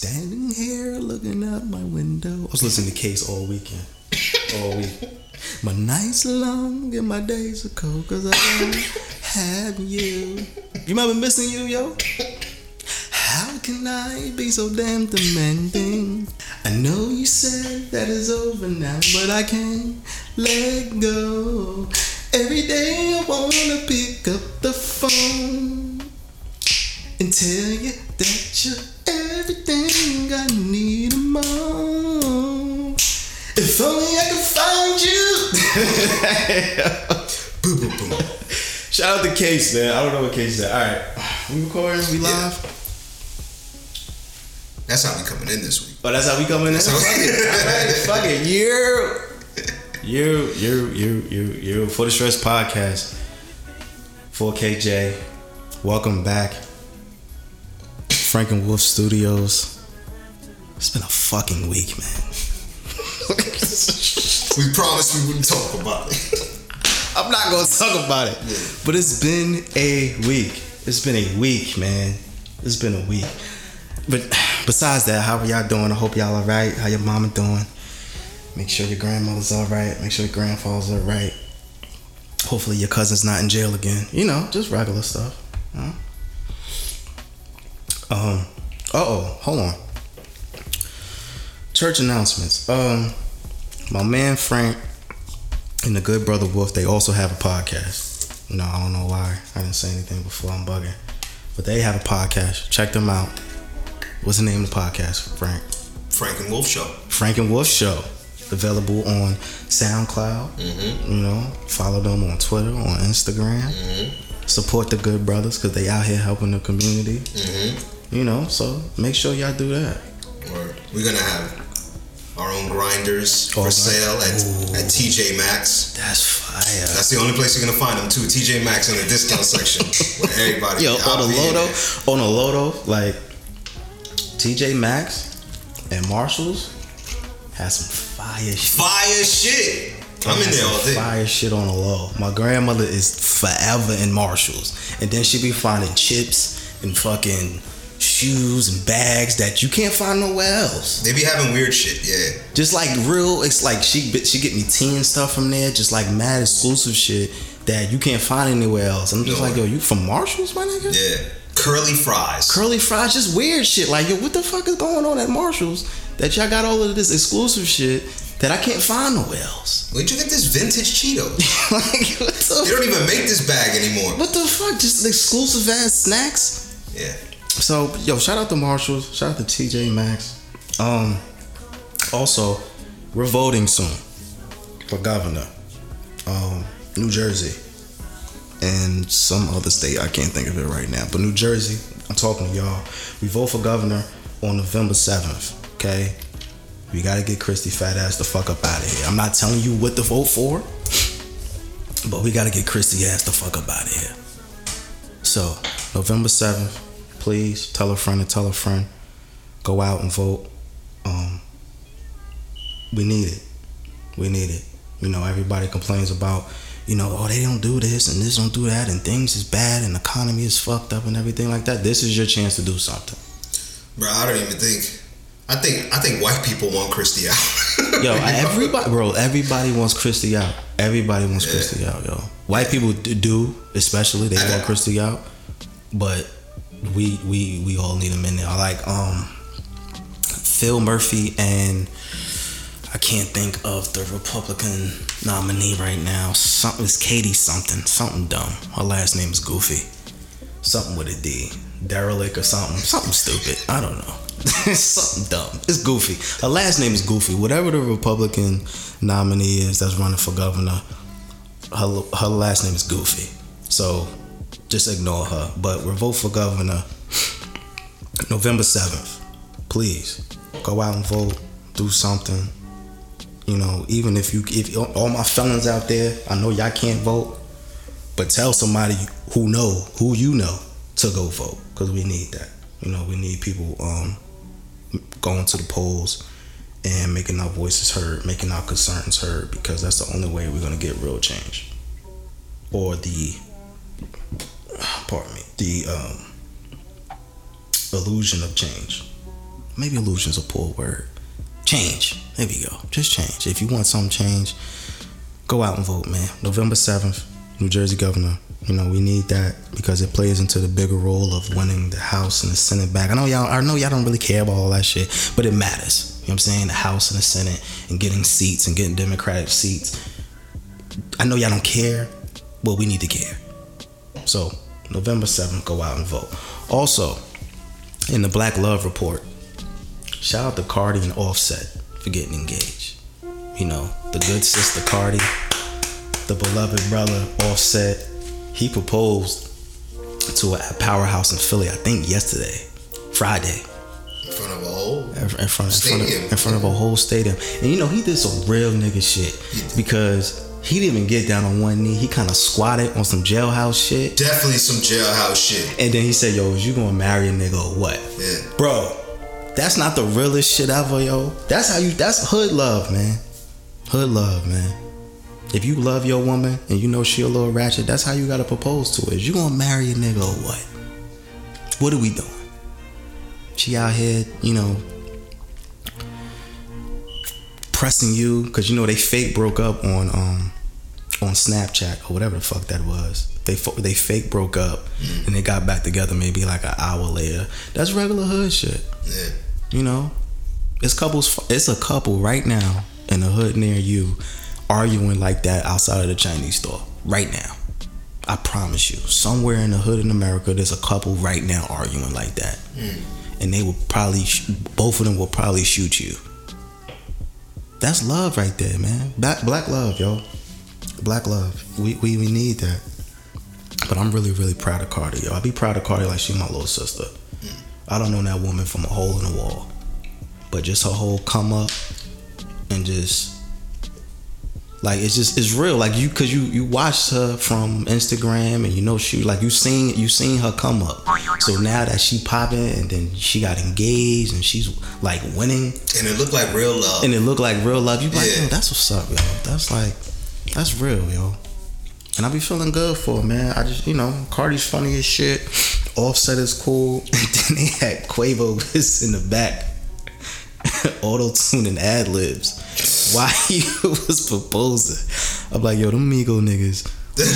Standing here looking out my window. I was listening to Case all weekend. All week. My nights are long and my days are cold cause I don't have you. You be missing you, yo? How can I be so damn demanding? I know you said that it's over now, but I can't let go. Every day I wanna pick up the phone and tell you that you're If only I could find you. boom, boom, boom. Shout out to Case, man. I don't know what Case is. All right, we recording. We live. That's how we coming in this week. Oh, that's how we coming in. That's how- Fuck it. Fuck it. You, you, you, you, you, you. For the Stress Podcast. For KJ. Welcome back. Frank and Wolf Studios. It's been a fucking week, man. We promised we wouldn't talk about it. I'm not gonna talk about it. But it's been a week. It's been a week, man. It's been a week. But besides that, how are y'all doing? I hope y'all are right. How your mama doing? Make sure your grandmother's all right. Make sure your grandfather's all right. Hopefully your cousin's not in jail again. You know, just regular stuff. Huh? Um. Uh oh. Hold on. Church announcements. Um. My man Frank and the good brother Wolf, they also have a podcast. You know, I don't know why I didn't say anything before. I'm bugging, but they have a podcast. Check them out. What's the name of the podcast, Frank? Frank and Wolf Show. Frank and Wolf Show. Available on SoundCloud. Mm-hmm. You know, follow them on Twitter, on Instagram. Mm-hmm. Support the good brothers because they out here helping the community. Mm-hmm. You know, so make sure y'all do that. Or we're gonna have our own grinders Oh, for nice. sale Ooh. at, at TJ Maxx. That's fire. That's the only place you're gonna find them too. TJ Maxx in the discount section where everybody. Yo, I'll on be the in Lodo, on the Lodo, like TJ Maxx and Marshalls has some fire shit. Fire shit. I'm in there some all day. Fire shit on the low. My grandmother is forever in Marshalls, and then she be finding chips and fucking shoes and bags that you can't find nowhere else. They be having weird shit. Yeah. Just like real, it's like she she get me tea and stuff from there, just like mad exclusive shit that you can't find anywhere else. I'm just No. like, yo, you from Marshalls, my nigga? Yeah. Curly fries. curly fries, just weird shit. Like, yo, what the fuck is going on at Marshalls that y'all got all of this exclusive shit that I can't find nowhere else? Where'd you get this vintage Cheeto? like, what They don't even make this bag anymore. what the fuck? Just exclusive ass snacks? Yeah. So, yo, shout out to Marshalls, shout out to TJ Maxx. Um, also, we're voting soon for governor. Um, New Jersey and some other state. I can't think of it right now. But New Jersey, I'm talking to y'all. We vote for governor on November 7th. Okay, we gotta get Christie fat ass the fuck up out of here. I'm not telling you what to vote for, but we gotta get Christie ass the fuck up out of here. So November 7th, please tell a friend to tell a friend. Go out and vote. Um, we need it. We need it. You know, everybody complains about, you know, oh they don't do this and this don't do that and things is bad and the economy is fucked up and everything like that. This is your chance to do something. Bro, I don't even think. I think I think white people want Christie out. Yo, everybody, bro, everybody wants Christie out. Everybody wants Yeah. Christie out, yo. White people do, especially they want. Christie out, but we we we all need in there. I like um Phil Murphy and I can't think of the Republican nominee right now. Something is Katie something, something dumb. Her last name is Goofy, something with a D, derelict or something, something stupid. I don't know. something dumb. It's Goofy. Her last name is Goofy. Whatever the Republican nominee is that's running for governor, her her last name is Goofy. So just ignore her. But we're vote for governor November seventh. Please go out and vote. Do something. You know, even if you if all my felons out there, I know y'all can't vote, but tell somebody who know who you know to go vote because we need that. You know, we need people um going to the polls and making our voices heard, making our concerns heard because that's the only way we're gonna get real change. Or the pardon me, the um illusion of change maybe illusion's a poor word. Change. There we go. Just change. If you want some change, go out and vote, man. November 7th, New Jersey governor. You know, we need that because it plays into the bigger role of winning the House and the Senate back. I know y'all I know y'all don't really care about all that shit, but it matters. You know what I'm saying? The House and the Senate and getting seats and getting Democratic seats. I know y'all don't care, but we need to care. So, November 7th, go out and vote. Also, in the Black Love Report, shout out to Cardi and Offset for getting engaged. You know, the good sister Cardi, the beloved brother Offset, he proposed to a powerhouse in Philly, I think yesterday, Friday. In front of a whole. In, front, in, front of, in front of a whole stadium. And you know, he did some real nigga shit because he didn't even get down on one knee. He kind of squatted on some jailhouse shit. Definitely some jailhouse shit. And then he said, Yo, is you gonna marry a nigga or what? Yeah. Bro, that's not the realest shit ever, yo. That's how you, that's hood love, man. Hood love, man. If you love your woman and you know she a little ratchet, that's how you gotta propose to her. Is you gonna marry a nigga or what? What are we doing? She out here, you know, pressing you because you know they fake broke up on um on Snapchat or whatever the fuck that was. They they fake broke up and they got back together maybe like an hour later. That's regular hood shit. Yeah. You know, it's couples. It's a couple right now in the hood near you arguing like that outside of the Chinese store right now. I promise you, somewhere in the hood in America, there's a couple right now arguing like that, and they will probably sh- both of them will probably shoot you. That's love right there, man. Black black love, yo. Black love. We we, we need that. But I'm really really proud of Cardi, yo. I be proud of Cardi like she my little sister. I don't know that woman from a hole in the wall, but just her whole come up and just like it's just it's real. Like you, cause you you watched her from Instagram and you know she like you seen you seen her come up. So now that she popping and then she got engaged and she's like winning And it looked like real love. and it looked like real love. You like, Yeah. yo, that's what's up, yo. That's like that's real, yo. And I be feeling good for her, man. I just, you know, Cardi's funny as shit. Offset is cool. And then they had Quavo in the back, auto tune and ad libs. Why he was proposing? I'm like, yo, them Migo niggas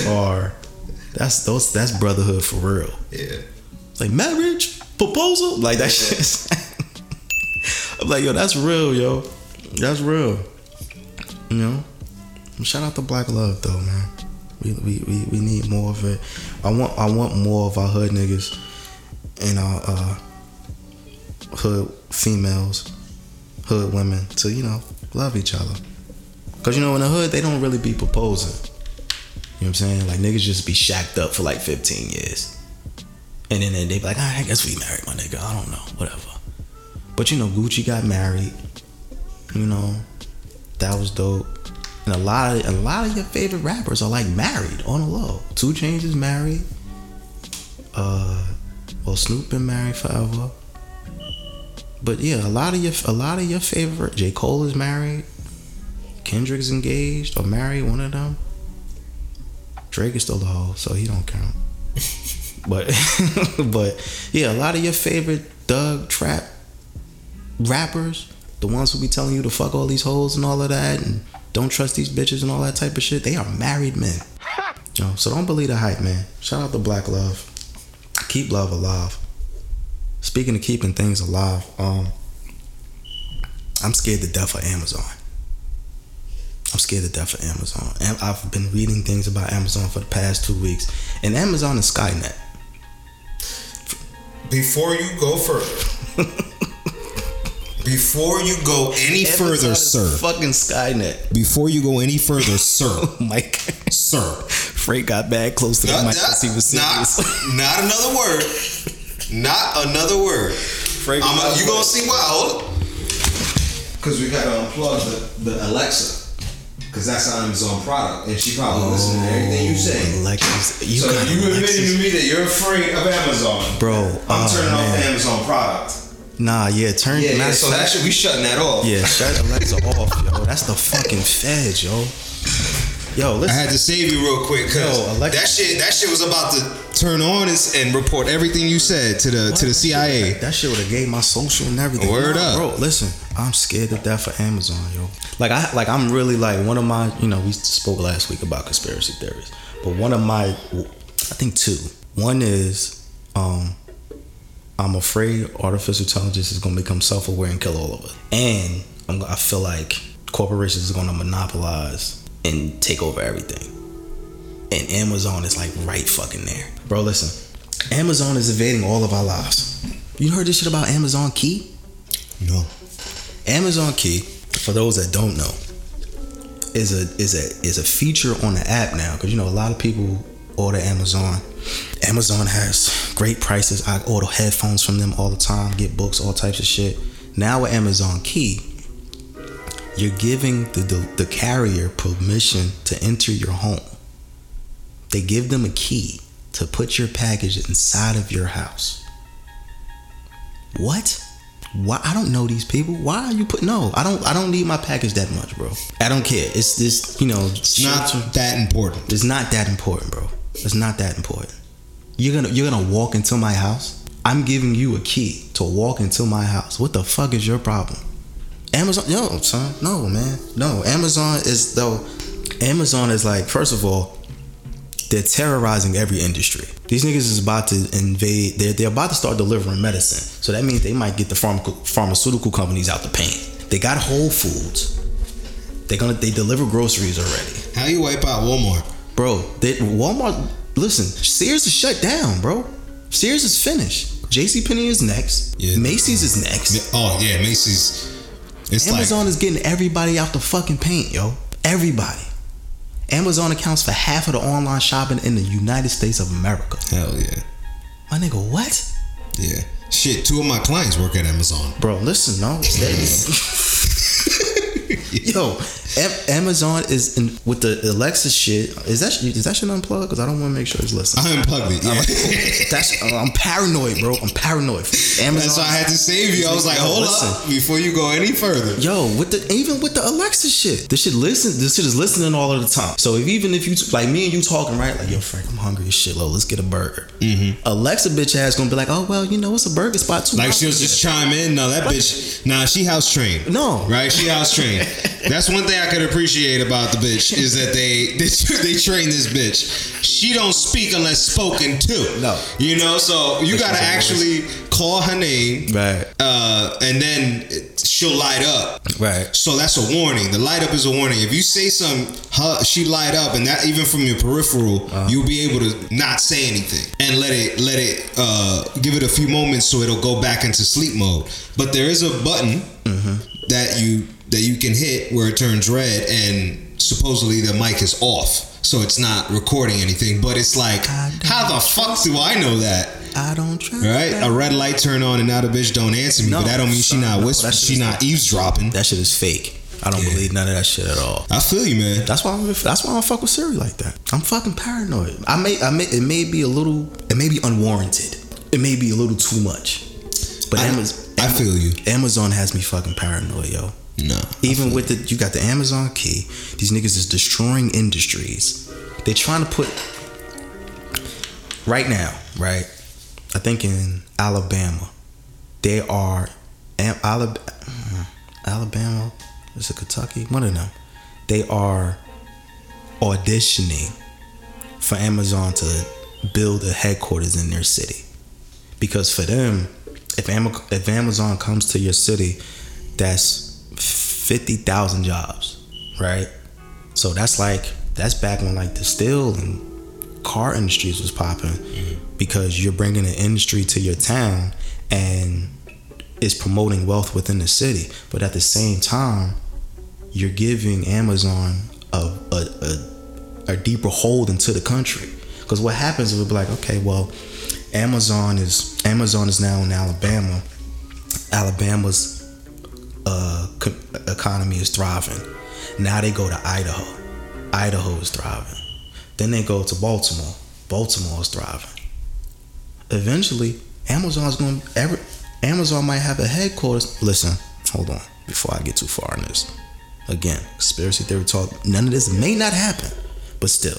are. That's those. That's brotherhood for real. yeah. Like marriage proposal, like that shit. I'm like, yo, that's real, yo. That's real. You know. Shout out to Black Love though, man. We, we, we, we need more of it. I want I want more of our hood niggas and our uh, hood females, hood women to you know love each other. Cause you know in the hood they don't really be proposing. You know what I'm saying? Like niggas just be shacked up for like 15 years. And then they be like, "Ah, I guess we married my nigga. I don't know, whatever. But you know, Gucci got married. You know, that was dope. And a lot of a lot of your favorite rappers are like married on the low. Two Chainz is married. Uh, well, Snoop been married forever. But yeah, a lot of your a lot of your favorite J Cole is married. Kendrick's engaged or married, one of them. Drake is still a hoe, so he don't count. but but yeah, a lot of your favorite thug trap rappers, the ones who be telling you to fuck all these hoes and all of that, and don't trust these bitches and all that type of shit, they are married men. Yo, so don't believe the hype, man. Shout out to Black Love. Keep love alive. Speaking of keeping things alive, um, I'm scared to death of Amazon. I'm scared to death of Amazon. And I've been reading things about Amazon for the past two weeks. And Amazon is Skynet. Before you go further, before you go any Amazon further, sir. Fucking Skynet. Before you go any further, sir. Mike. sir. Freight got bad close to the Not, mic because he was not, serious. not another word. Not another word. Frank, I'm got you bad. gonna see why? Hold. Because we gotta unplug the, the Alexa. Because that's an Amazon product, and she probably oh, listens to everything you say. Alexis, you so got you admitting to me that you're afraid of Amazon, Bro, I'm oh, turning off the Amazon product. Nah, yeah, turn. Yeah, yeah. matter So of that should we shutting that off. Yeah, shut Alexa off, yo. That's the fucking feds, yo. Yo, listen. I had to save you real quick because Alexa- that shit that shit was about to turn on and, and report everything you said to the to the CIA. That shit would have gave my social and everything. Word up. bro. Listen, I'm scared to death for Amazon, yo. Like I, like I'm really like one of my, you know, we spoke last week about conspiracy theories, but one of my, I think two. One is, um, I'm afraid artificial intelligence is gonna become self-aware and kill all of us, and I'm, I feel like corporations are gonna monopolize and take over everything. And Amazon is like right fucking there. Bro, listen. Amazon is invading all of our lives. You heard this shit about Amazon Key? No. Amazon Key, for those that don't know, is a is a is a feature on the app now because you know a lot of people order Amazon. Amazon has great prices. I order headphones from them all the time, get books, all types of shit. Now with Amazon Key, you're giving the, the, the carrier permission to enter your home. They give them a key to put your package inside of your house. What? Why I don't know these people. Why are you put no, I don't I don't need my package that much, bro. I don't care. It's this, you know, It's not that important. it's not that important, bro. It's not that important. You're gonna you're gonna walk into my house. I'm giving you a key to walk into my house. What the fuck is your problem? Amazon, yo, son, no, man, no. Amazon is though. Amazon is like, first of all, they're terrorizing every industry. These niggas is about to invade. They're they're about to start delivering medicine. So that means they might get the pharma- pharmaceutical companies out the paint. They got Whole Foods. They're gonna they deliver groceries already How you wipe out Walmart? bro. They, Walmart. Listen, Sears is shut down, bro. Sears is finished. J.C. Penney is next. Yeah. Macy's is next. Oh yeah, Macy's. It's Amazon like is getting everybody out the fucking paint, yo. Everybody. Amazon accounts for half of the online shopping in the United States of America. hell yeah, My nigga, what? yeah. Shit, two of my clients work at Amazon. Bro, listen, no. Yo, Amazon is in with the Alexa shit. Is that is that shit unplugged? Because I don't want to make sure it's listening. I unplugged it. Yeah. That's I'm paranoid, bro. I'm paranoid. Amazon. That's why I had to save you. I was like, hold listen. up before you go any further. Yo, with the even with the Alexa shit, this shit listen. This shit is listening all of the time. So if even if you like me and you talking right, like yo, Frank, I'm hungry as shit. Low, let's get a burger. Mm-hmm. Alexa bitch ass gonna be like, oh well, you know it's a burger spot too. Like she'll just chime in. No, that bitch. Nah, she house trained. No. right? She house trained. That's one thing I could appreciate about the bitch is that they they, they train this bitch. She don't speak unless spoken to. No. you know. So you gotta she's a actually call her name, right, uh, and then she'll light up. right. So that's a warning. The light up is a warning. If you say some, her, she light up, and that even from your peripheral, Uh-huh. you'll be able to not say anything and let it let it uh, give it a few moments so it'll go back into sleep mode. But there is a button Mm-hmm. that you that you can hit where it turns red, and supposedly the mic is off, so it's not recording anything. But it's like, how the fuck do I know that? I don't trust. Right, that. a red light turn on and now the bitch don't answer me, No, but that don't mean she not whispering, shit she not eavesdropping. That shit is fake. I don't Yeah. believe none of that shit at all. I feel you, man. That's why I'm. That's why I don't fuck with Siri like that. I'm fucking paranoid. I may. I may. It may be a little. It may be unwarranted. It may be a little too much. But I, Amazon. I feel you. Amazon has me fucking paranoid, yo. No. Even with the, you got the Amazon key. These niggas is destroying industries. They're trying to put. Right now, right? I think in Alabama, they are, uh, Alabama. Is it Kentucky? One of them. They are auditioning for Amazon to build a headquarters in their city, because for them, if Amazon comes to your city, that's fifty thousand jobs, right? So that's like that's back when like the steel and car industries was popping because you're bringing an industry to your town and it's promoting wealth within the city, but at the same time, you're giving Amazon a a, a, a deeper hold into the country. Because what happens is we'll be like, okay, well, Amazon is Amazon is now in Alabama. Alabama's uh, co- economy is thriving. Now they go to Idaho. Idaho is thriving. Then they go to Baltimore. Baltimore is thriving. Eventually, Amazon's going. Every Amazon might have a headquarters. Listen, hold on. Before I get too far in this, again, conspiracy theory talk. None of this may not happen. but still.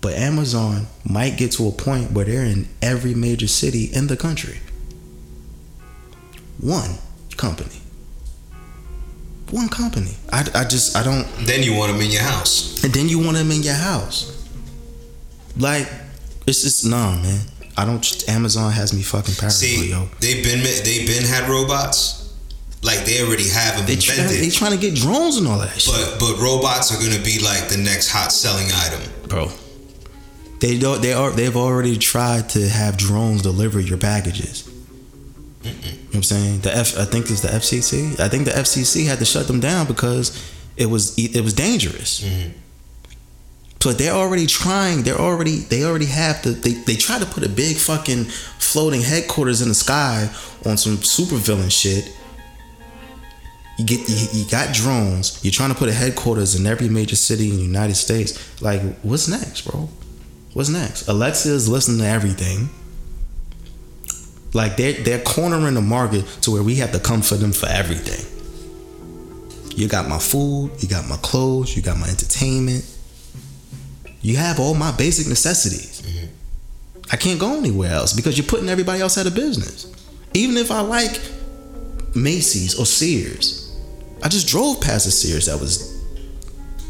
But Amazon might get to a point where they're in every major city in the country. One company. One company. I, I just, I don't. Then you want them in your house. And then you want them in your house. Like, it's just, nah, man. I don't, Amazon has me fucking paranoid, See, yo. they've been they've been had robots. Like they already have them They try, they trying to get drones and all that shit. but but robots are gonna be like the next hot selling item. bro. They don't. They are. They've already tried to have drones deliver your packages. You know what I'm saying? The F. I think it's the FCC. I think the FCC had to shut them down because it was it was dangerous. Mhm. So they're already trying. They're already. They already have the. They they try to put a big fucking floating headquarters in the sky on some supervillain shit. You get you, you got drones. You're trying to put a headquarters in every major city in the United States. Like, what's next, bro? What's next? Alexa is listening to everything. Like they're they're cornering the market to where we have to come for them for everything. You got my food, you got my clothes, you got my entertainment. You have all my basic necessities. Mm-hmm. I can't go anywhere else because you're putting everybody else out of business. Even if I like Macy's or Sears, I just drove past a Sears that was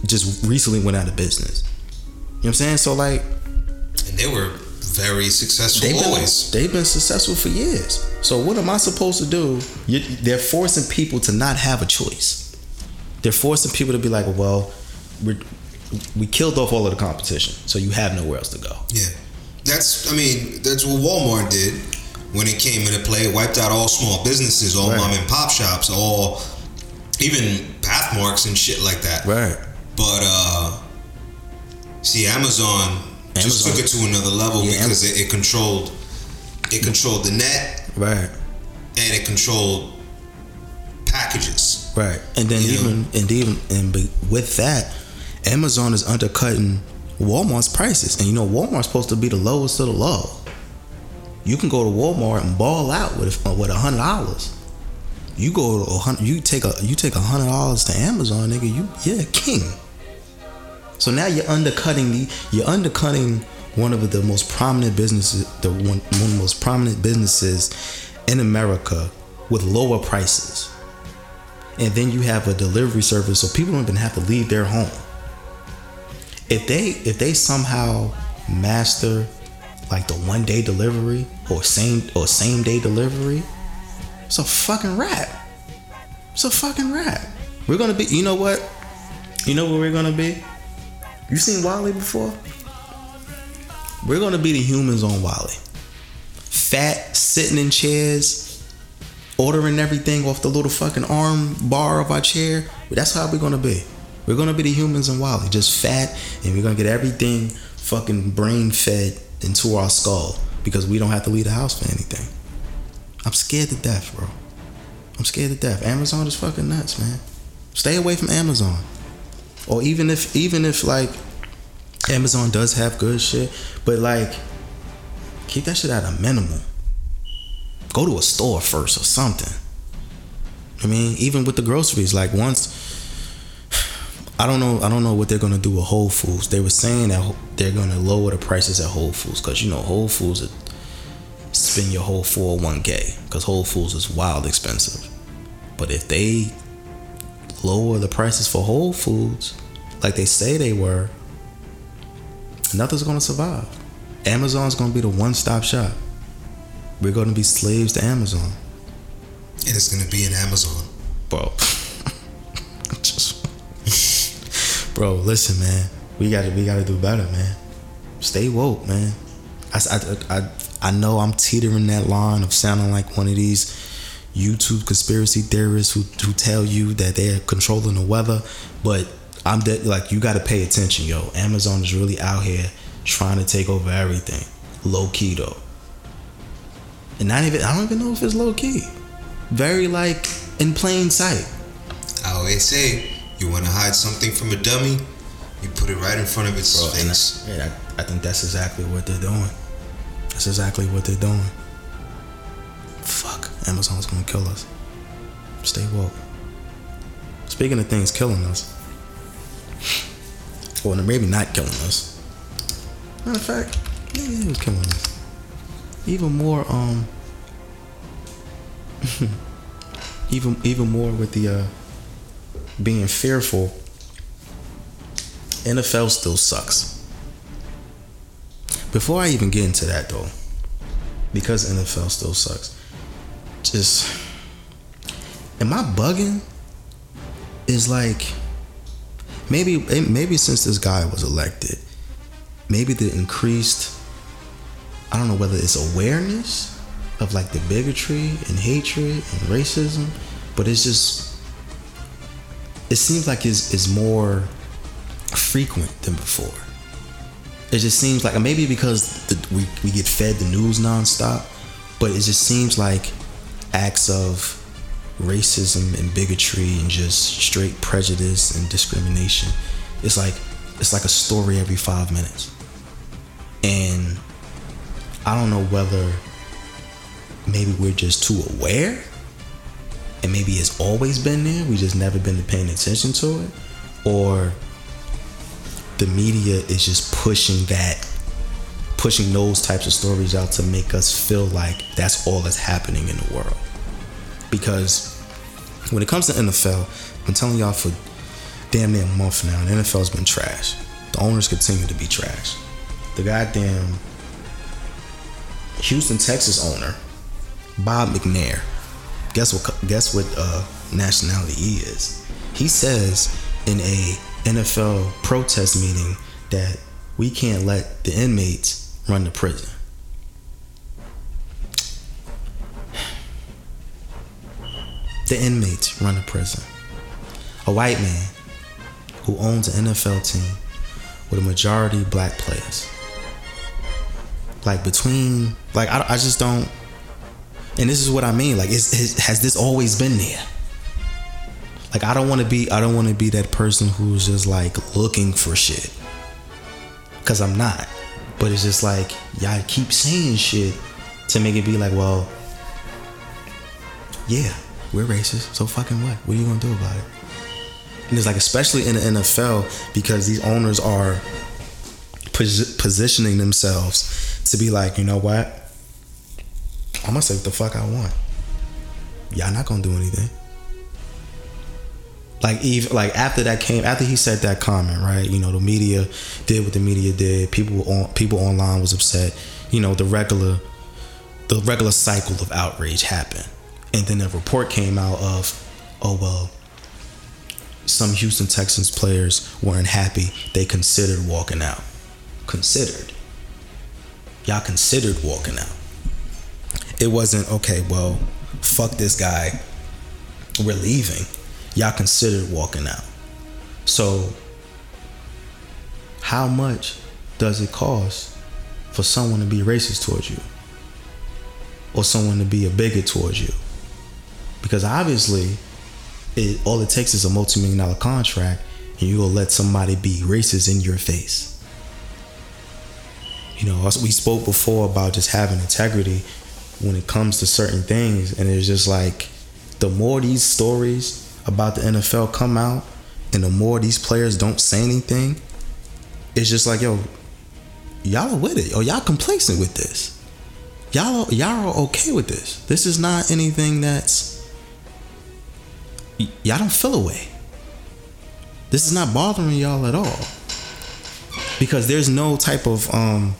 just recently went out of business. You know what I'm saying? So like And they were very successful they've been, always. they've been successful for years. So what am I supposed to do? You, they're forcing people to not have a choice. They're forcing people to be like, well, we we killed off all of the competition, so you have nowhere else to go. Yeah. That's I mean, that's what Walmart did when it came into play. It wiped out all small businesses, all Right. mom and pop shops, all even pathmarks and shit like that. Right. But uh see Amazon, just Amazon- took it to another level Yeah, because it, it controlled it controlled the net Right. and it controlled packages. Right. And then You know? even and even and with that, Amazon is undercutting Walmart's prices. And you know Walmart's supposed to be the lowest of the low. You can go to Walmart and ball out with with a hundred dollars. You go to a hundred. You take a you take a hundred dollars to Amazon, nigga. You you're a king. So now you're undercutting the you're undercutting one of the most prominent businesses, the one, one of the most prominent businesses in America with lower prices. And then you have a delivery service, so people don't even have to leave their home. If they if they somehow master like the one day delivery or same or same day delivery, it's a fucking wrap. It's a fucking wrap. We're gonna be. You know what? You know what we're gonna be? You seen WALL-E before? We're gonna be the humans on WALL-E. Fat, sitting in chairs, ordering everything off the little fucking arm bar of our chair. That's how we're gonna be. We're gonna be the humans in WALL-E, just fat, and we're gonna get everything fucking brain fed into our skull because we don't have to leave the house for anything. I'm scared to death, bro. I'm scared to death. Amazon is fucking nuts, man. Stay away from Amazon. Or even if even if like Amazon does have good shit, but like keep that shit at a minimum. Go to a store first or something. I mean, even with the groceries, like once I don't know I don't know what they're gonna do with Whole Foods. They were saying that they're gonna lower the prices at Whole Foods because you know Whole Foods would spend your whole 401k because Whole Foods is wild expensive. But if they lower the prices for Whole Foods like they say they were, nothing's gonna survive. Amazon's gonna be the one-stop shop. We're gonna be slaves to Amazon, And it's gonna be in Amazon. bro. Just, bro, listen, man. We gotta we gotta do better, man. Stay woke, man. I, I, I, I know I'm teetering that line of sounding like one of these YouTube conspiracy theorists who, who tell you that they're controlling the weather, but I'm de- like you got to pay attention, yo. Amazon is really out here trying to take over everything, low key though, and not even I don't even know if it's low key, very like in plain sight. I always say, you wanna hide something from a dummy, you put it right in front of its Bro, and face. I, yeah, I, I think that's exactly what they're doing. That's exactly what they're doing. Fuck, Amazon's gonna kill us. Stay woke. Speaking of things killing us, Or maybe not killing us. Matter of fact, maybe he was killing us. Even more, um, even even more with the uh, being fearful. NFL still sucks. Before I even get into that though, because NFL still sucks, just am I bugging? Is like maybe maybe since this guy was elected, maybe the increased I don't know whether it's awareness of like the bigotry and hatred and racism, but it's just it seems like it's, it's more frequent than before. It just seems like maybe because the, we we get fed the news nonstop, but it just seems like acts of racism and bigotry and just straight prejudice and discrimination. It's like it's like a story every five minutes, and I don't know whether maybe we're just too aware, and maybe it's always been there. We just never been paying attention to it, or the media is just pushing that pushing those types of stories out to make us feel like that's all that's happening in the world because when it comes to NFL, been telling y'all for damn near a month now, the NFL's been trash. The owners continue to be trash. The goddamn Houston, Texans owner, Bob McNair. Guess what? Guess what uh, nationality he is? He says in a NFL protest meeting that we can't let the inmates run the prison. The inmates run a prison. A white man who owns an NFL team with a majority black players. Like between, like I, I just don't. And this is what I mean. Like, is, is has this always been there? Like, I don't want to be. I don't want to be that person who's just like looking for shit. Cause I'm not. But it's just like y'all keep saying shit to make it be like, well, yeah, we're racist. So fucking what? What are you gonna do about it? And it's like, especially in the NFL, because these owners are pos- positioning themselves to be like, you know what? I'm gonna say what the fuck I want. Y'all not gonna do anything. Like even like after that came after he said that comment, right? You know, the media did what the media did. People on people online was upset. You know, the regular the regular cycle of outrage happened. And then a report came out of, oh well, some Houston Texans players weren't happy. They considered walking out. Considered. Y'all considered walking out. It wasn't okay, well, fuck this guy. We're leaving. Y'all considered walking out. So how much does it cost for someone to be racist towards you? Or someone to be a bigot towards you? Because obviously it, all it takes is a multi-million dollar contract and you gonna let somebody be racist in your face. You know we spoke before about just having integrity when it comes to certain things and it's just like the more these stories about the NFL come out and the more these players don't say anything it's just like yo y'all are with it or y'all complacent with this. Y'all y'all are okay with this. This is not anything that's y'all don't feel away. This is not bothering y'all at all. Because there's no type of um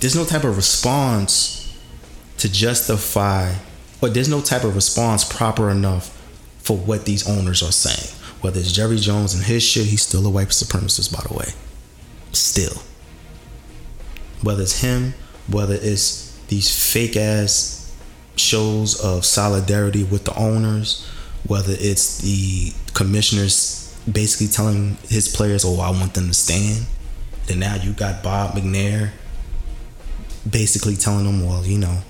there's no type of response to justify or there's no type of response proper enough for what these owners are saying. Whether it's Jerry Jones and his shit, he's still a white supremacist, by the way. Still. Whether it's him, whether it's these fake ass shows of solidarity with the owners, whether it's the commissioners basically telling his players, "Oh, I want them to stand." Then now you got Bob McNair basically telling them, "Well, you know,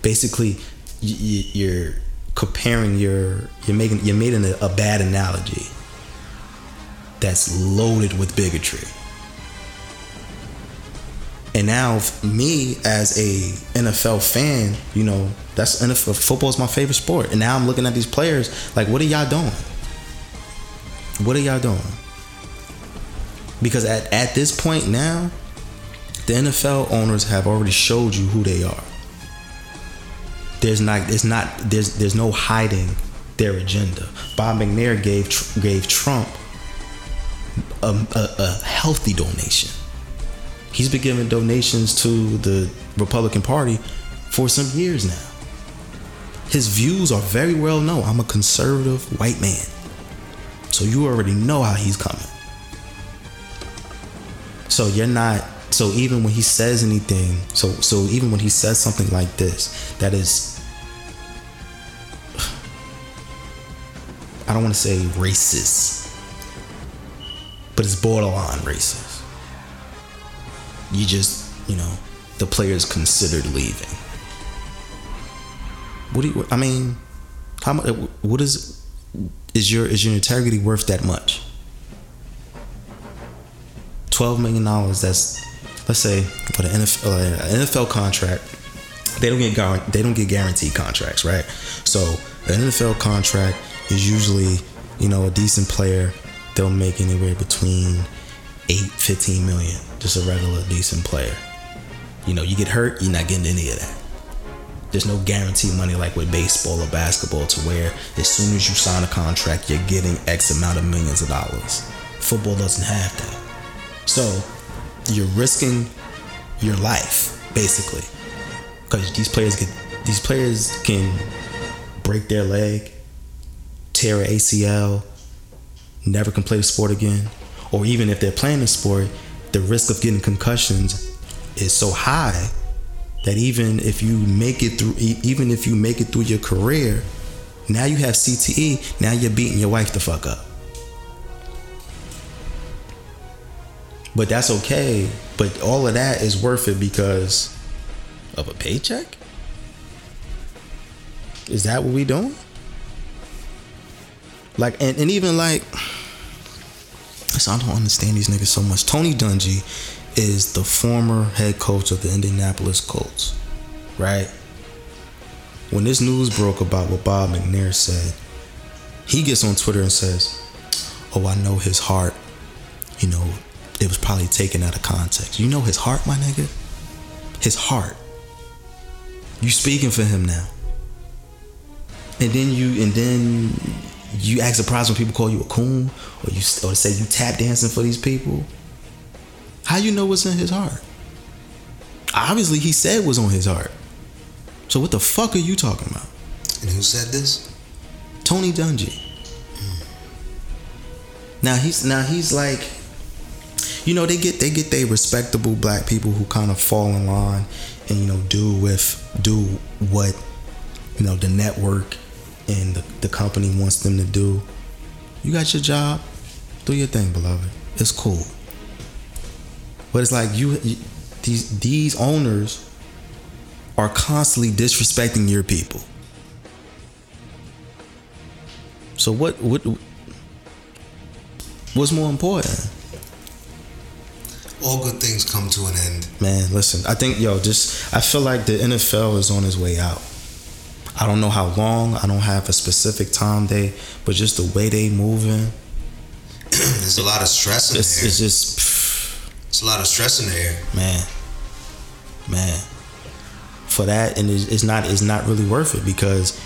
basically you're comparing your you're making you're making a, a bad analogy that's loaded with bigotry." And now, me as a NFL fan, you know, that's NFL football is my favorite sport. And now I'm looking at these players like, what are y'all doing? What are y'all doing? Because at, at this point now, the NFL owners have already showed you who they are. There's not there's not there's there's no hiding their agenda. Bob McNair gave gave Trump a, a, a healthy donation. He's been giving donations to the Republican Party for some years now. His views are very well known. I'm a conservative white man. So you already know how he's coming. So you're not so even when he says anything, so so even when he says something like this, that is I don't want to say racist, but it's borderline racist. You just, you know, the players considered leaving. What do you? I mean, how much? What is? Is your is your integrity worth that much? Twelve million dollars. That's let's say for the NFL, uh, NFL contract. They don't get they don't get guaranteed contracts, right? So an NFL contract is usually, you know, a decent player. They'll make anywhere between eight, 15 million. Just a regular decent player. You know, you get hurt, you're not getting any of that. There's no guaranteed money like with baseball or basketball to where as soon as you sign a contract, you're getting X amount of millions of dollars. Football doesn't have that. So you're risking your life, basically. Because these players get these players can break their leg, tear an ACL, never can play the sport again. Or even if they're playing the sport, the risk of getting concussions is so high that even if you make it through even if you make it through your career now you have CTE now you're beating your wife the fuck up. But that's okay but all of that is worth it because of a paycheck? Is that what we doing? Like and, and even like so i don't understand these niggas so much. Tony Dungy is the former head coach of the Indianapolis Colts, right? When this news broke about what Bob McNair said, he gets on Twitter and says, Oh, I know his heart, you know, it was probably taken out of context. You know his heart, my nigga? His heart. You speaking for him now. And then you and then you act surprised when people call you a coon or you or say you tap dancing for these people. How you know what's in his heart? Obviously, he said was on his heart. So what the fuck are you talking about? And who said this? Tony Dungy. Now he's now he's like, you know, they get they get they respectable black people who kind of fall in line and you know do with do what you know the network and the, the company wants them to do. You got your job, do your thing, beloved. It's cool. But it's like you, you these these owners are constantly disrespecting your people. So what what what's more important? All good things come to an end. Man, listen, I think yo, just I feel like the NFL is on its way out. I don't know how long, I don't have a specific time day, but just the way they moving. There's a lot of stress in It's, there. it's just It's a lot of stress in the air. man, man. For that, and it's, not it's not really worth it because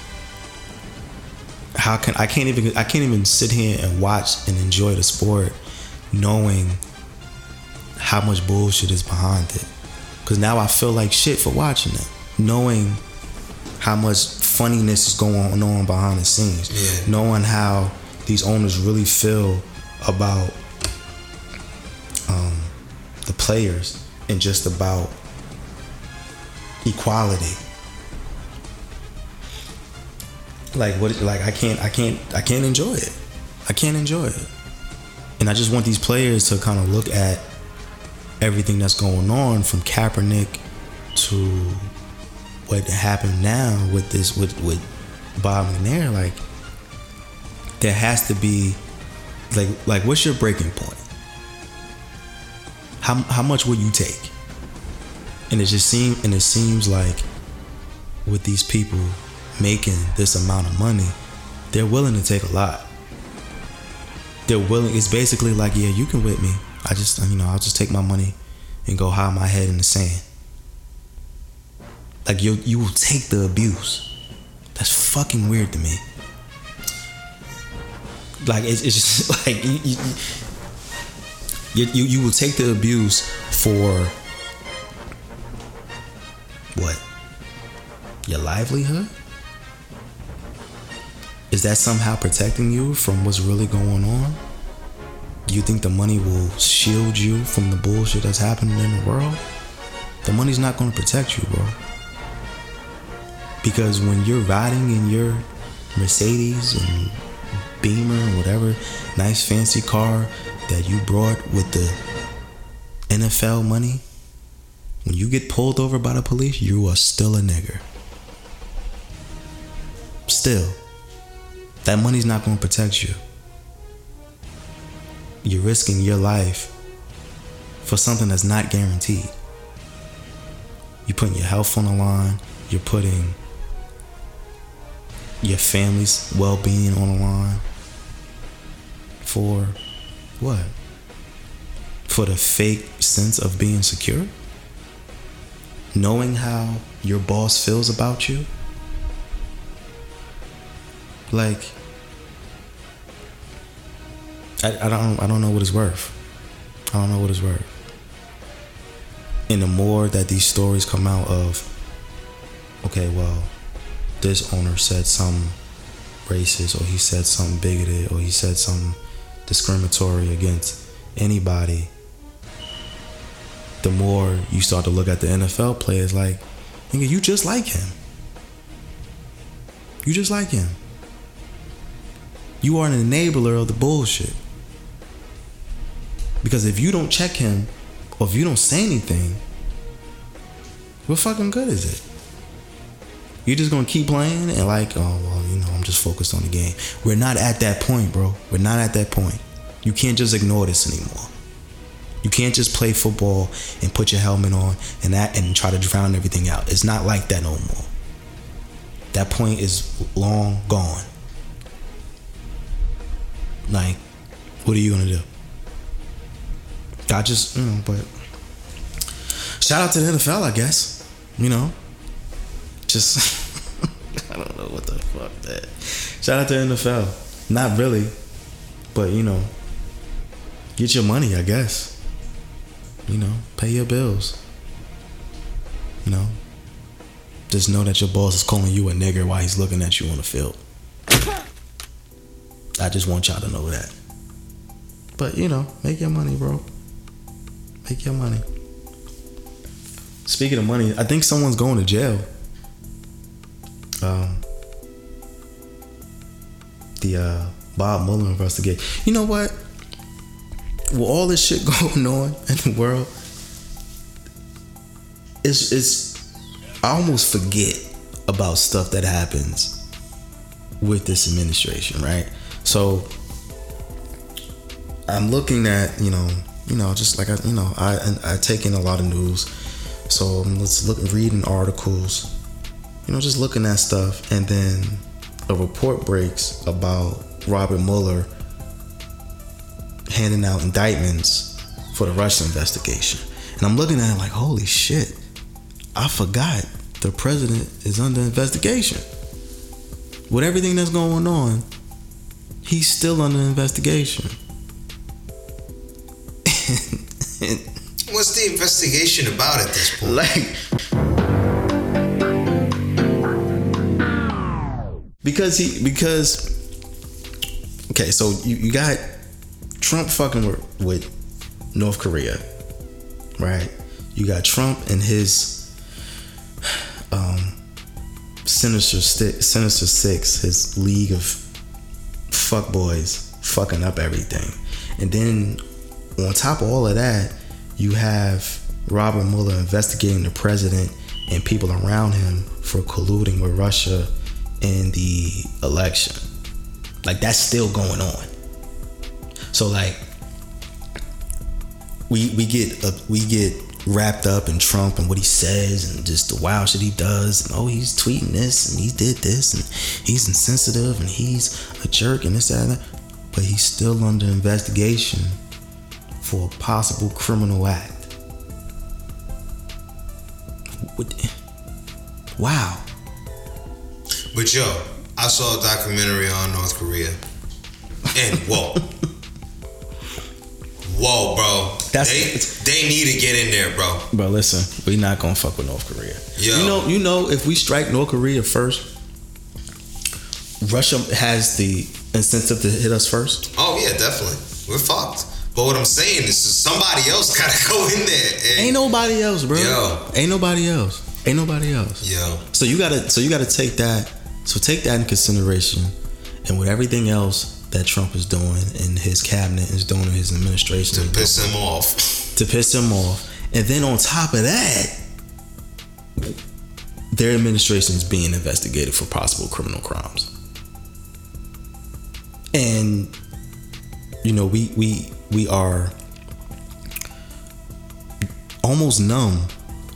how can I can't even I can't even sit here and watch and enjoy the sport knowing how much bullshit is behind it. Cause now I feel like shit for watching it, knowing how much funniness is going on behind the scenes, Yeah. knowing how these owners really feel about players and just about equality. Like what? Like I can't, I can't, I can't enjoy it. I can't enjoy it. And I just want these players to kind of look at everything that's going on from Kaepernick to what happened now with this with with Bob McNair. Like there has to be like like what's your breaking point? How how much will you take? And it just seems and it seems like with these people making this amount of money, they're willing to take a lot. They're willing. It's basically like, yeah, you can whip me. I just you know I'll just take my money and go hide my head in the sand. Like you you will take the abuse. That's fucking weird to me. Like it's, it's just like you, you, you, you you will take the abuse for what? Your livelihood? Is that somehow protecting you from what's really going on? Do you think the money will shield you from the bullshit that's happening in the world? The money's not going to protect you, bro. Because when you're riding in your Mercedes and Beamer and whatever nice fancy car that you brought with the NFL money, when you get pulled over by the police, you are still a nigger. Still, that money's not going to protect you. You're risking your life for something that's not guaranteed. You're putting your health on the line, you're putting your family's well being on the line for what? For the fake sense of being secure? Knowing how your boss feels about you? Like, I, I don't I don't know what it's worth. I don't know what it's worth. And the more that these stories come out of, okay, well, this owner said some racist, or he said something bigoted, or he said something discriminatory against anybody, the more you start to look at the NFL players like, nigga, you just like him. You just like him. You are an enabler of the bullshit. Because if you don't check him, or if you don't say anything, what fucking good is it? You're just gonna keep playing and like, oh well, you know, just focused on the game. We're not at that point, bro. We're not at that point. You can't just ignore this anymore. You can't just play football and put your helmet on and that and try to drown everything out. It's not like that no more. That point is long gone. Like, what are you gonna do? I just, you know, but shout out to the NFL, I guess. You know, just what the fuck that. Shout out to NFL. Not really, but you know, get your money, I guess. You know, pay your bills. You know, just know that your boss is calling you a nigger while he's looking at you on the field. I just want y'all to know that. But you know, make your money, bro. Make your money. Speaking of money, I think someone's going to jail. Um, the uh, Bob Mueller investigation. You know what? With all this shit going on in the world, it's it's I almost forget about stuff that happens with this administration, right? So I'm looking at, you know, you know, just like I, you know, I I, take in a lot of news, so I'm let's look reading articles, you know, just looking at stuff, and then a report breaks about Robert Mueller handing out indictments for the Russia investigation, and I'm looking at it like, holy shit, I forgot the president is under investigation. With everything that's going on, he's still under investigation. What's the investigation about at this point? like because he because okay so you, you got trump fucking with, with north korea right? You got trump and his um sinister sinister six his league of fuck boys fucking up everything. And then on top of all of that you have Robert Mueller investigating the president and people around him for colluding with Russia in the election. Like that's still going on. So like we we get uh, we get wrapped up in Trump and what he says and just the wild shit he does and oh he's tweeting this and he did this and he's insensitive and he's a jerk and this that and that but he's still under investigation for a possible criminal act. What- Wow. But yo, I saw a documentary on North Korea, and whoa, whoa, bro, That's- they they need to get in there, bro. Bro, listen, we not gonna fuck with North Korea. Yo. You know, you know, if we strike North Korea first, Russia has the incentive to hit us first. Oh yeah, definitely, we're fucked. But what I'm saying is, somebody else gotta go in there. Ain't nobody else, bro. Yo. Ain't nobody else. Ain't nobody else. yo, So you gotta, so you gotta take that. So take that in consideration, and with everything else that Trump is doing and his cabinet is doing, and his administration to is piss him off. to piss him off. And then on top of that, their administration is being investigated for possible criminal crimes. And you know, we we we are almost numb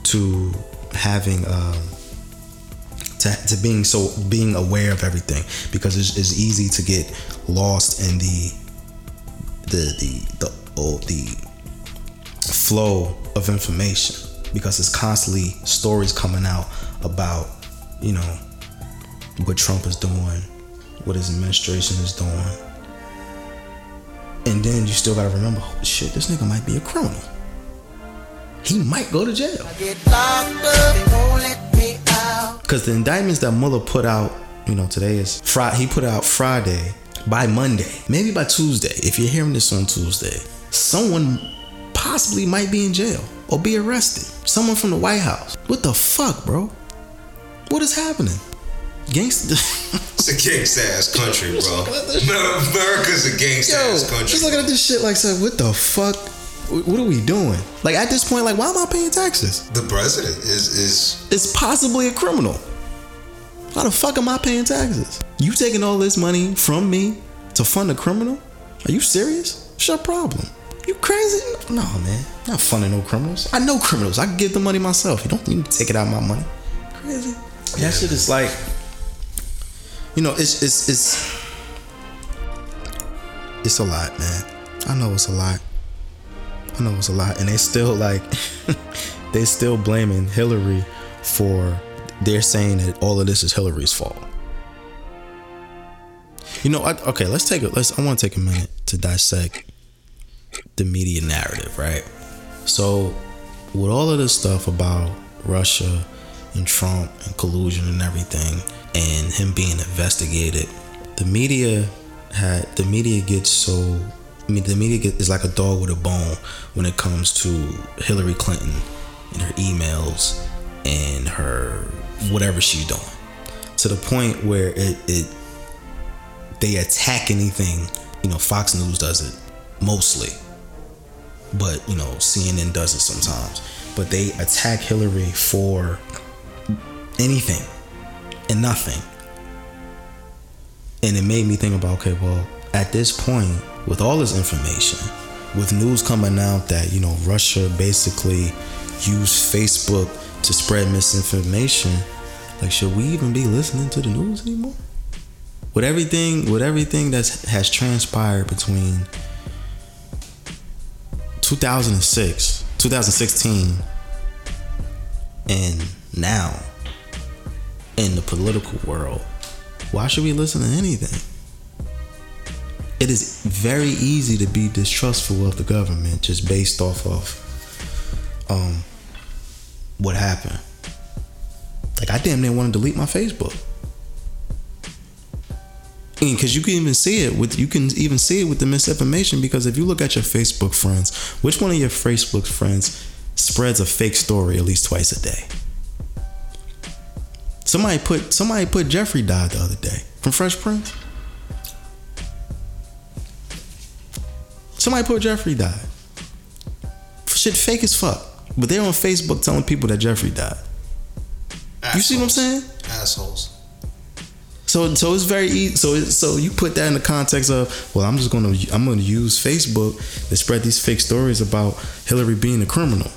to having um to, to being so being aware of everything because it's, it's easy to get lost in the the the the oh, the flow of information because it's constantly stories coming out about you know what Trump is doing, what his administration is doing, and then you still gotta remember, shit, this nigga might be a criminal. He might go to jail. Because the indictments that Mueller put out, you know, today is Friday. He put out Friday. By Monday, maybe by Tuesday, if you're hearing this on Tuesday, someone possibly might be in jail or be arrested. Someone from the White House. What the fuck, bro? What is happening? Gangsta. It's a gangsta ass country, bro. America's a gangsta ass country. just looking at this shit like, said, what the fuck? What are we doing? Like at this point, like, why am I paying taxes? the president is is It's possibly a criminal. Why the fuck am I paying taxes? You taking all this money from me to fund a criminal? Are you serious? What's your problem? You crazy? No, man. I'm not funding no criminals. I know criminals. I can give the money myself. You don't need to take it out of my money. Crazy. That shit is like, you know, it's it's it's it's a lot, man. I know it's a lot. I know it's a lot, and they still like they still blaming Hillary for. They're saying that all of this is Hillary's fault. You know, I, okay. Let's take it. Let's. I want to take a minute to dissect the media narrative, right? So, with all of this stuff about Russia and Trump and collusion and everything, and him being investigated, the media had the media gets so. I mean, the media is like a dog with a bone when it comes to Hillary Clinton and her emails and her whatever she's doing, to the point where it, it they attack anything. You know, Fox News does it mostly, but you know, CNN does it sometimes. But they attack Hillary for anything and nothing. And it made me think about okay, well, at this point, with all this information, with news coming out that, you know, Russia basically used Facebook to spread misinformation, like should we even be listening to the news anymore? With everything with everything that's has transpired between 2006, 2016 and now in the political world, why should we listen to anything? It is very easy to be distrustful of the government just based off of um what happened. Like I damn near want to delete my Facebook. Because you can even see it with you can even see it with the misinformation. Because if you look at your Facebook friends, which one of your Facebook friends spreads a fake story at least twice a day? Somebody put somebody put Jeffrey died the other day from Fresh Prince. Somebody put Jeffrey died. Shit fake as fuck. But they're on Facebook telling people that Jeffrey died. You see what I'm saying? Assholes. So so it's very easy. So it, so you put that in the context of well, I'm just gonna I'm gonna use Facebook to spread these fake stories about Hillary being a criminal.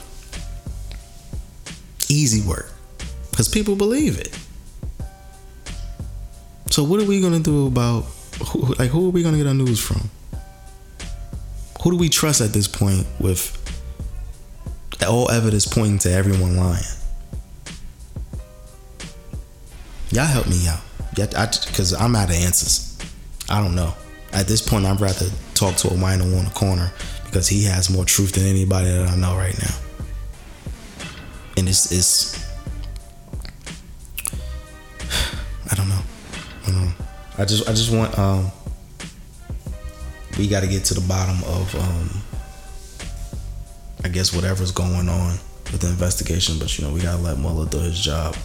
Easy work, because people believe it. So what are we gonna do about who, like who are we gonna get our news from? Who do we trust at this point with all evidence pointing to everyone lying? Y'all help me out. Because I'm out of answers. I don't know. At this point, I'd rather talk to a minor on the corner because he has more truth than anybody that I know right now. And it's, it's I don't know. I don't know. I just I just want um we got to get to the bottom of um I guess whatever's going on with the investigation, but you know we gotta let Mueller do his job,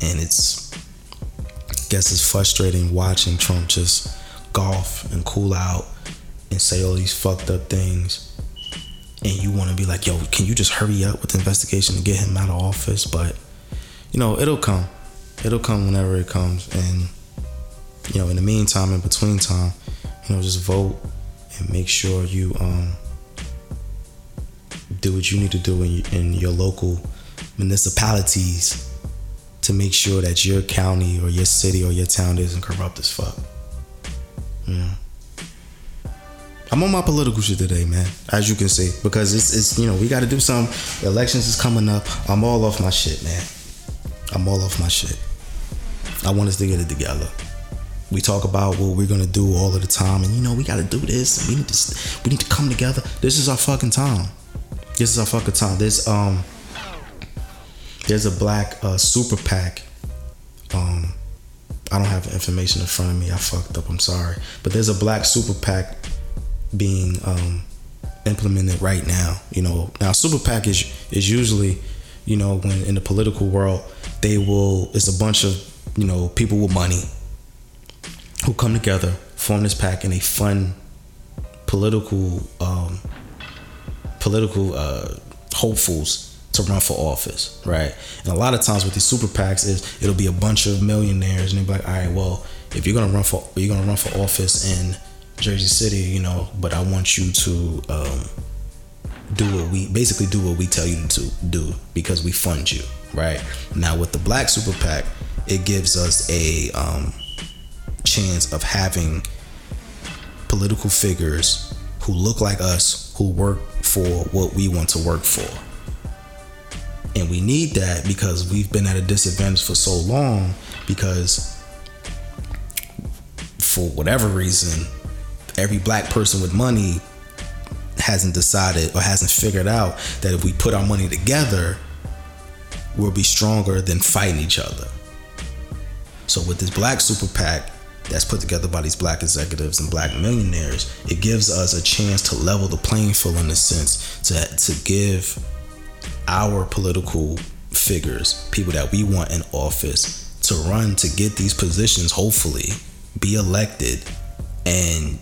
and it's I guess it's frustrating watching Trump just golf and cool out and say all these fucked up things, and you want to be like, yo, can you just hurry up with the investigation and get him out of office? But you know it'll come, it'll come whenever it comes, and you know in the meantime, in between time, you know just vote and make sure you um do what you need to do in, in your local municipalities to make sure that your county or your city or your town isn't corrupt as fuck. Yeah. I'm on my political shit today, man. As you can see, because it's it's you know we got to do something. Elections is coming up. I'm all off my shit, man. I'm all off my shit. I want us to get it together. We talk about what we're gonna do all of the time, and you know we got to do this. We need to we need to come together. This is our fucking time. This is our fucking time. There's um there's a black uh, super PAC. Um, I don't have information in front of me. I fucked up. I'm sorry, but there's a black super PAC being um, implemented right now. You know, now super PAC is is usually, you know, when in the political world they will. It's a bunch of you know people with money who come together, form this pack, and they fund political um, political uh, hopefuls to run for office, right? And a lot of times with these super PACs is it'll be a bunch of millionaires, and they'll be like, all right, well, if you're gonna run for you're gonna run for office in Jersey City, you know, but I want you to um, do what we basically do what we tell you to do because we fund you, right? Now with the Black Super PAC, it gives us a um, chance of having political figures who look like us, who work for what we want to work for. And we need that because we've been at a disadvantage for so long because for whatever reason, every black person with money hasn't decided or hasn't figured out that if we put our money together, we'll be stronger than fighting each other. So with this black super PAC that's put together by these black executives and black millionaires, it gives us a chance to level the playing field in a sense to to give our political figures, people that we want in office, to run to get these positions, hopefully, be elected, and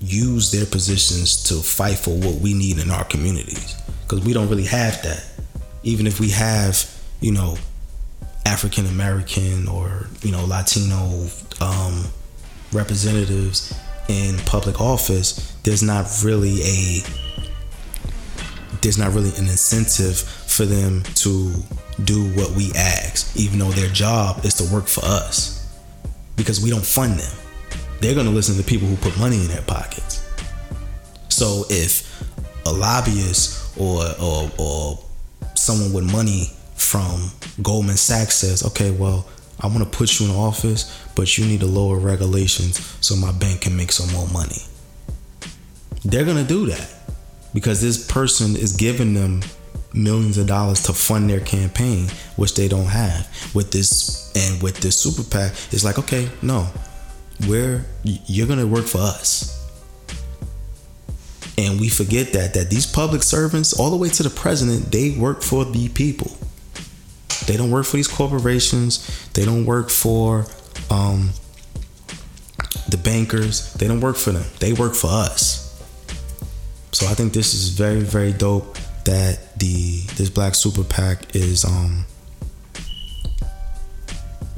use their positions to fight for what we need in our communities. Because we don't really have that. Even if we have, you know, African American or, you know, Latino um, representatives in public office, there's not really a there's not really an incentive for them to do what we ask, even though their job is to work for us. Because we don't fund them. They're gonna listen to people who put money in their pockets. So if a lobbyist or or or someone with money from Goldman Sachs says, okay, well, I want to put you in office, but you need to lower regulations so my bank can make some more money. They're gonna do that because this person is giving them millions of dollars to fund their campaign, which they don't have. With this and with this super PAC, it's like, okay, no, we're you're gonna work for us. And we forget that that these public servants, all the way to the president, they work for the people. They don't work for these corporations. They don't work for um, the bankers. They don't work for them. They work for us. So I think this is very, very dope that the this Black Super PAC is um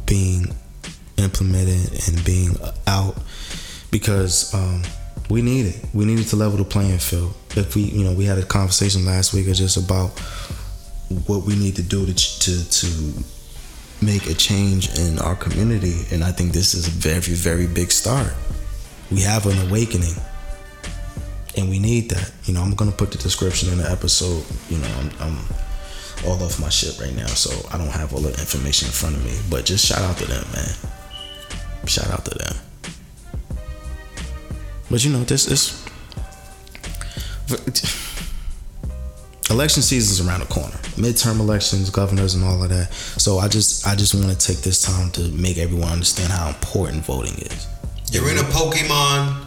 being implemented and being out because um we need it. We needed to level the playing field. If we, you know, we had a conversation last week just about what we need to do to to to make a change in our community, and I think this is a very very big start. We have an awakening, and we need that. You know, I'm gonna put the description in the episode. You know, I'm, I'm all off my shit right now, so I don't have all the information in front of me. But just shout out to them, man. Shout out to them. But you know, this is election season is around the corner. Midterm elections, governors, and all of that. So I just, I just want to take this time to make everyone understand how important voting is. You're in a Pokemon.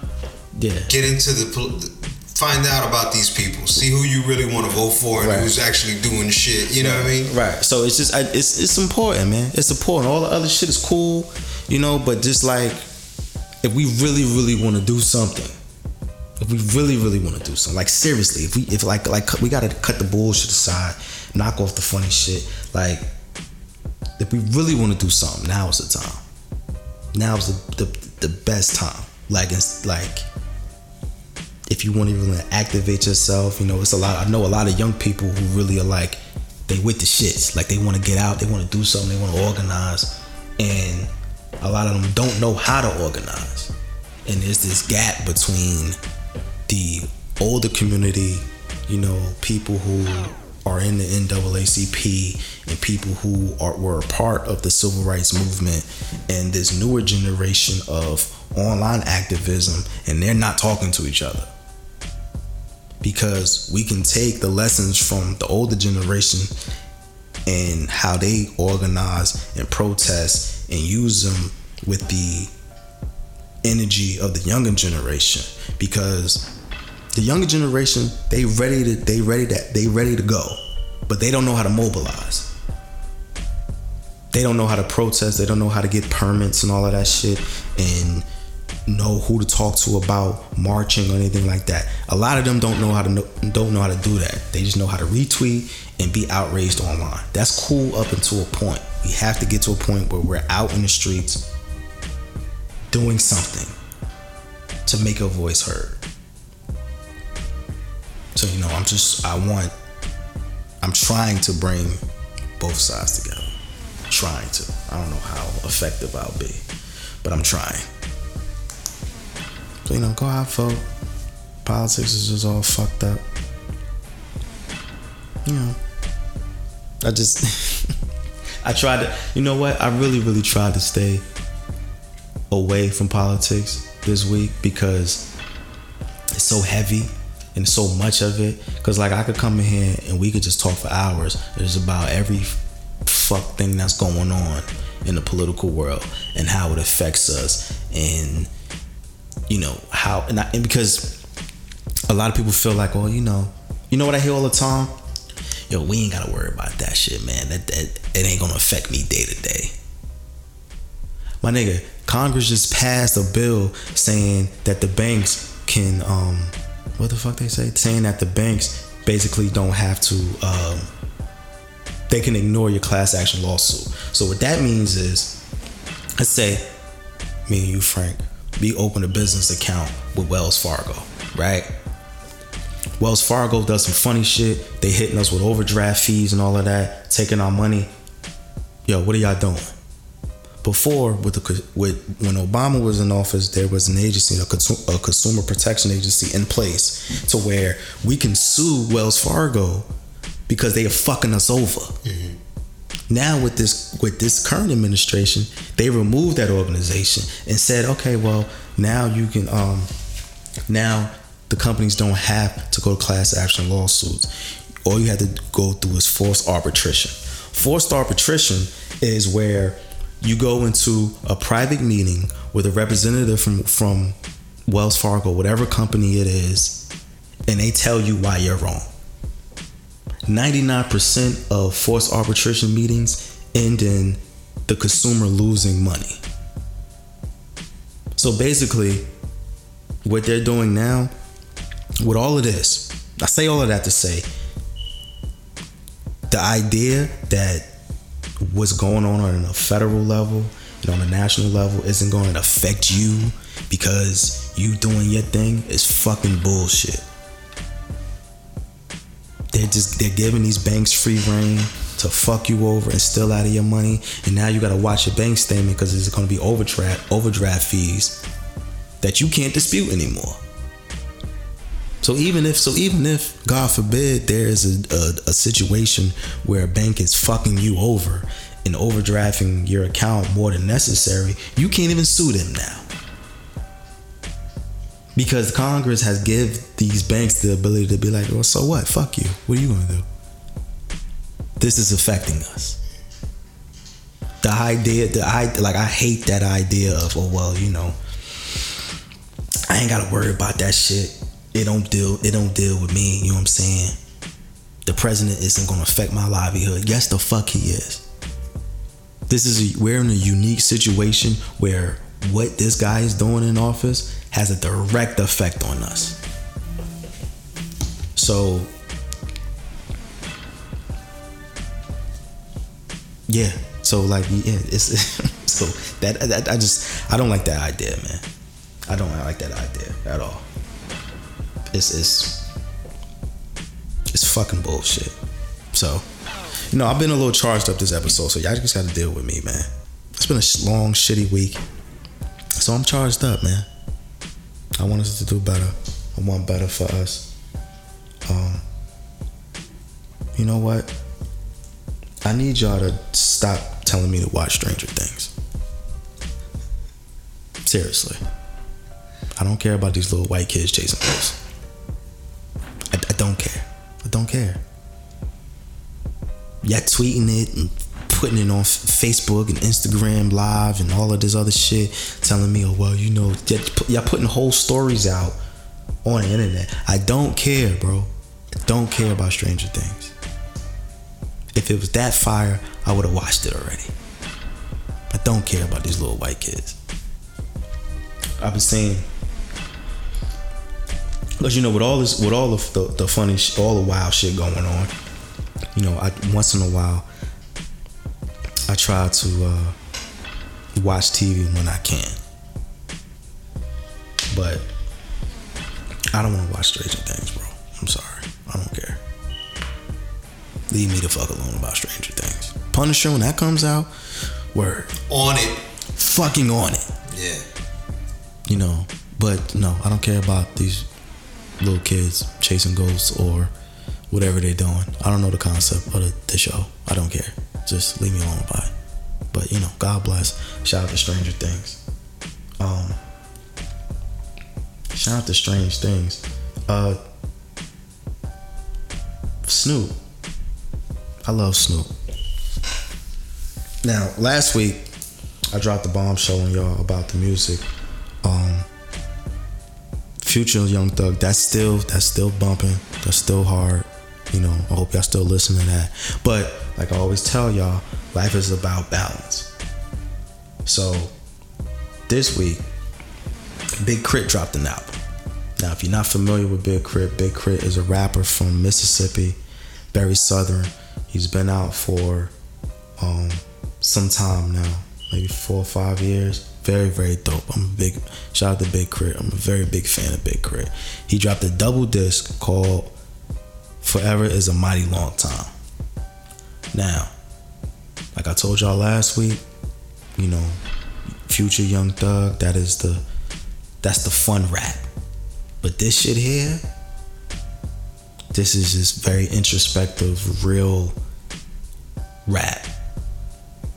Yeah. Get into the. Find out about these people. See who you really want to vote for and Right. who's actually doing shit. You know what I mean? Right. So it's just I, it's it's important, man. It's important. All the other shit is cool, you know. But just like if we really really want to do something, if we really really want to do something, like seriously, if we if like like we gotta cut the bullshit aside, knock off the funny shit. Like if we really want to do something, now is the time. Now is the the, the best time. Like it's like if you want to really activate yourself, you know, it's a lot. I know a lot of young people who really are like, they with the shits. Like they want to get out, they want to do something, they want to organize, and a lot of them don't know how to organize. And there's this gap between the older community, you know, people who are in the NAACP and people who are were a part of the civil rights movement, and this newer generation of online activism, and they're not talking to each other. Because we can take the lessons from the older generation and how they organize and protest and use them with the energy of the younger generation. Because the younger generation they ready to they ready to they ready to go but they don't know how to mobilize they don't know how to protest they don't know how to get permits and all of that shit and know who to talk to about marching or anything like that. A lot of them don't know how to know, don't know how to do that. They just know how to retweet and be outraged online. That's cool up until a point. We have to get to a point where we're out in the streets doing something to make a voice heard. So you know, I'm just I want I'm trying to bring both sides together. Trying to. I don't know how effective I'll be, but I'm trying. So, you know, go out, vote. Politics is just all fucked up. You know, I just, I tried to, you know what? I really, really tried to stay away from politics this week because it's so heavy and so much of it. Because, like, I could come in here and we could just talk for hours. It's about every fuck thing that's going on in the political world and how it affects us and you know how and, I, and because a lot of people feel like oh you know you know what I hear all the time yo we ain't gotta worry about that shit man that, that it ain't gonna affect me day to day my nigga Congress just passed a bill saying that the banks can um what the fuck they say saying that the banks basically don't have to um they can ignore your class action lawsuit so what that means is let's say me and you Frank we open a business account with Wells Fargo, right? Wells Fargo does some funny shit. They hitting us with overdraft fees and all of that, taking our money. Yo, what are y'all doing? Before, with the with when Obama was in office, there was an agency, a, consu- a consumer protection agency in place, to where we can sue Wells Fargo because they are fucking us over. Now with this with this current administration, they removed that organization and said, okay, well now you can um now the companies don't have to go to class action lawsuits. All you have to go through is forced arbitration. Forced arbitration is where you go into a private meeting with a representative from from Wells Fargo, whatever company it is, and they tell you why you're wrong. 99% of forced arbitration meetings end in the consumer losing money. So basically, what they're doing now, with all of this, I say all of that to say the idea that what's going on on a federal level and on a national level isn't going to affect you because you doing your thing is fucking bullshit. They're just they're giving these banks free reign to fuck you over and steal out of your money. And now you got to watch your bank statement because there's going to be overdraft overdraft fees that you can't dispute anymore So even if so even if God forbid there is a, a, a situation where a bank is fucking you over and overdrafting your account more than necessary, you can't even sue them now. Because Congress has give these banks the ability to be like, well, so what? Fuck you. What are you gonna do? This is affecting us. The idea, the I like I hate that idea of, oh well, you know, I ain't gotta worry about that shit. It don't deal. It don't deal with me. You know what I'm saying? The president isn't gonna affect my livelihood. Yes, the fuck he is. This is a, we're in a unique situation where what this guy is doing in office has a direct effect on us. So yeah. So like yeah, it's so that, that I just I don't like that idea, man. I don't like that idea at all. It's it's it's fucking bullshit. So, you know, I've been a little charged up this episode, so y'all just got to deal with me, man. It's been a long, shitty week, so I'm charged up, man. I want us to do better. I want better for us. Um, you know what? I need y'all to stop telling me to watch Stranger Things. Seriously. I don't care about these little white kids chasing ghosts. Don't care. I don't care. Y'all tweeting it and putting it on Facebook and Instagram Live and all of this other shit, telling me, oh well, you know, y'all putting whole stories out on the internet. I don't care, bro. I don't care about Stranger Things. If it was that fire, I would have watched it already. I don't care about these little white kids. I've been saying, because you know, with all this, with all of the, the funny, sh- all the wild shit going on, you know, I once in a while, I try to uh, watch TV when I can, but I don't want to watch Stranger Things, bro. I'm sorry, I don't care. Leave me the fuck alone about Stranger Things. Punisher when that comes out, word, On it. fucking on it Yeah. you know. But no, I don't care about these little kids chasing ghosts or whatever they're doing. I don't know the concept of the, show. I don't care. Just leave me alone about it. But you know, God bless. Shout out to Stranger Things. Um, shout out to Strange Things. Uh, Snoop. I love Snoop. Now, last week I dropped the bombshell on y'all about the music. Um, Future Young Thug, that's still that's still bumping. That's still hard. You know, I hope y'all still listen to that. But like I always tell y'all, life is about balance. So this week, Big K.R.I.T. dropped an album. Now, if you're not familiar with Big K.R.I.T., Big K.R.I.T. is a rapper from Mississippi, very southern. He's been out for um, some time now, maybe four or five years. Very, very dope. I'm a big shout out to Big Crit. I'm a very big fan of Big Crit. He dropped a double disc called Forever is a Mighty Long Time. Now, like I told y'all last week, you know, Future Young Thug, that is the that's the fun rap. But this shit here, this is just very introspective, real rap.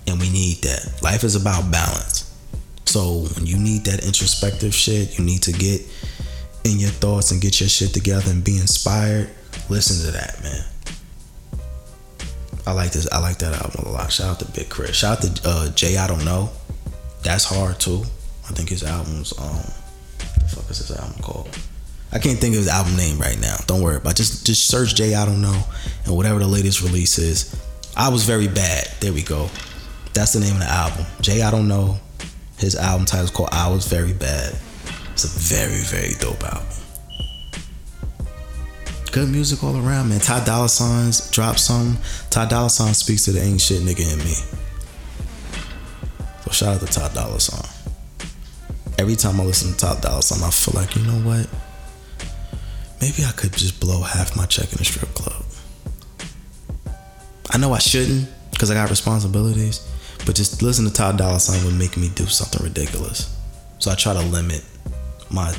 And we need that. Life is about balance. So when you need that introspective shit, you need to get in your thoughts and get your shit together and be inspired. Listen to that, man. I like this. I like that album a lot. Shout out to Big Chris. Shout out to uh, Jay. I don't know. That's hard too. I think his album's um, fuck is his album called? I can't think of his album name right now. Don't worry about. It. Just just search Jay. I don't know, and whatever the latest release is. I was very bad. There we go. That's the name of the album. Jay. I don't know. His album title is called I Was Very Bad. It's a very very dope album. Good music all around, man. Ty Dolla Sign's drop some. Ty Dolla Sign speaks to the ain't shit nigga in me. So shout out to Ty Dolla Sign. Every time I listen to Ty Dolla Sign, I feel like, you know what? Maybe I could just blow half my check in a strip club. I know I shouldn't because I got responsibilities, but just listen to Ty Dolla Sign would make me do something ridiculous. So I try to limit my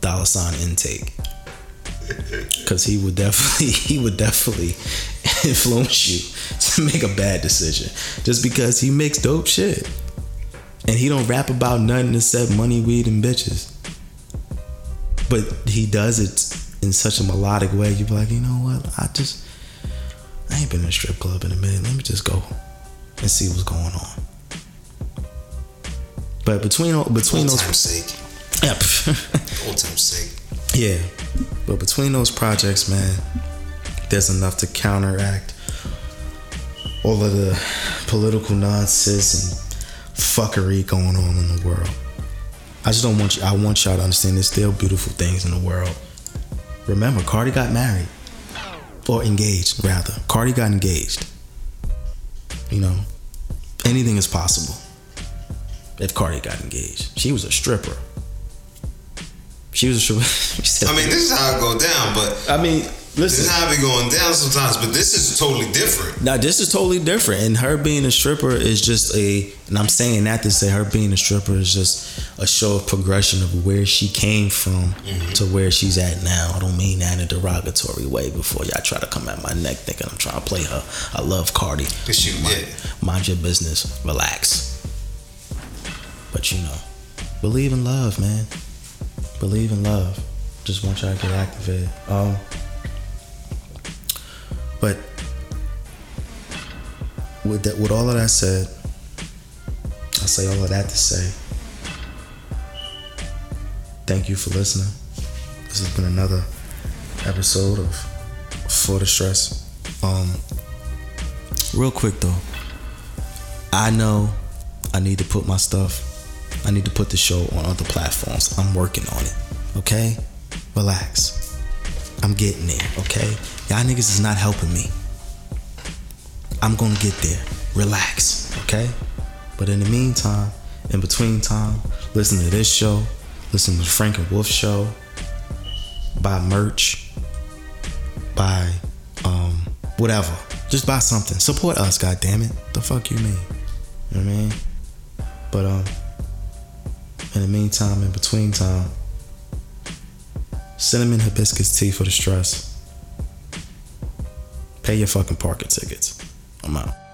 dollar sign intake. Cause he would definitely he would definitely influence you to make a bad decision. Just because he makes dope shit. And he don't rap about nothing except money, weed, and bitches. But he does it in such a melodic way, you'd be like, you know what? I just I ain't been in a strip club in a minute. Let me just go and see what's going on. But between between Old those time's sake. yeah, Old time's sake. yeah, but between those projects, man, there's enough to counteract all of the political nonsense and fuckery going on in the world. I just don't want you. I want y'all to understand there's still beautiful things in the world. Remember, Cardi got married or engaged, rather. Cardi got engaged. You know, anything is possible if Cardi got engaged. She was a stripper. She was a stripper. I mean, this is how it go down, but I mean, this listen. is how it going down sometimes. But this is totally different. Now this is totally different, and her being a stripper is just a, and I'm saying that to say her being a stripper is just a show of progression of where she came from to where she's at now. I don't mean that in a derogatory way. Before y'all try to come at my neck thinking I'm trying to play her. I love Cardi. Cause you, yeah. Mind your business. Relax. But you know, believe in love, man. Believe in love. Just want y'all to get activated. Um, but with that, with all of that said, I say all of that to say, thank you for listening. This has been another episode of For the Stress. Um, real quick though, I know I need to put my stuff. I need to put the show on other platforms. I'm working on it. Okay, relax. I'm getting there. Okay, y'all niggas is not helping me. I'm gonna get there. Relax. Okay, but in the meantime, in between time, listen to this show. Listen to the Frank and Wolf show. Buy merch. Buy um whatever. Just buy something. Support us, god damn it. The fuck you mean? You know what I mean? But um in the meantime, in between time, cinnamon hibiscus tea for the stress. Pay your fucking parking tickets. I'm out.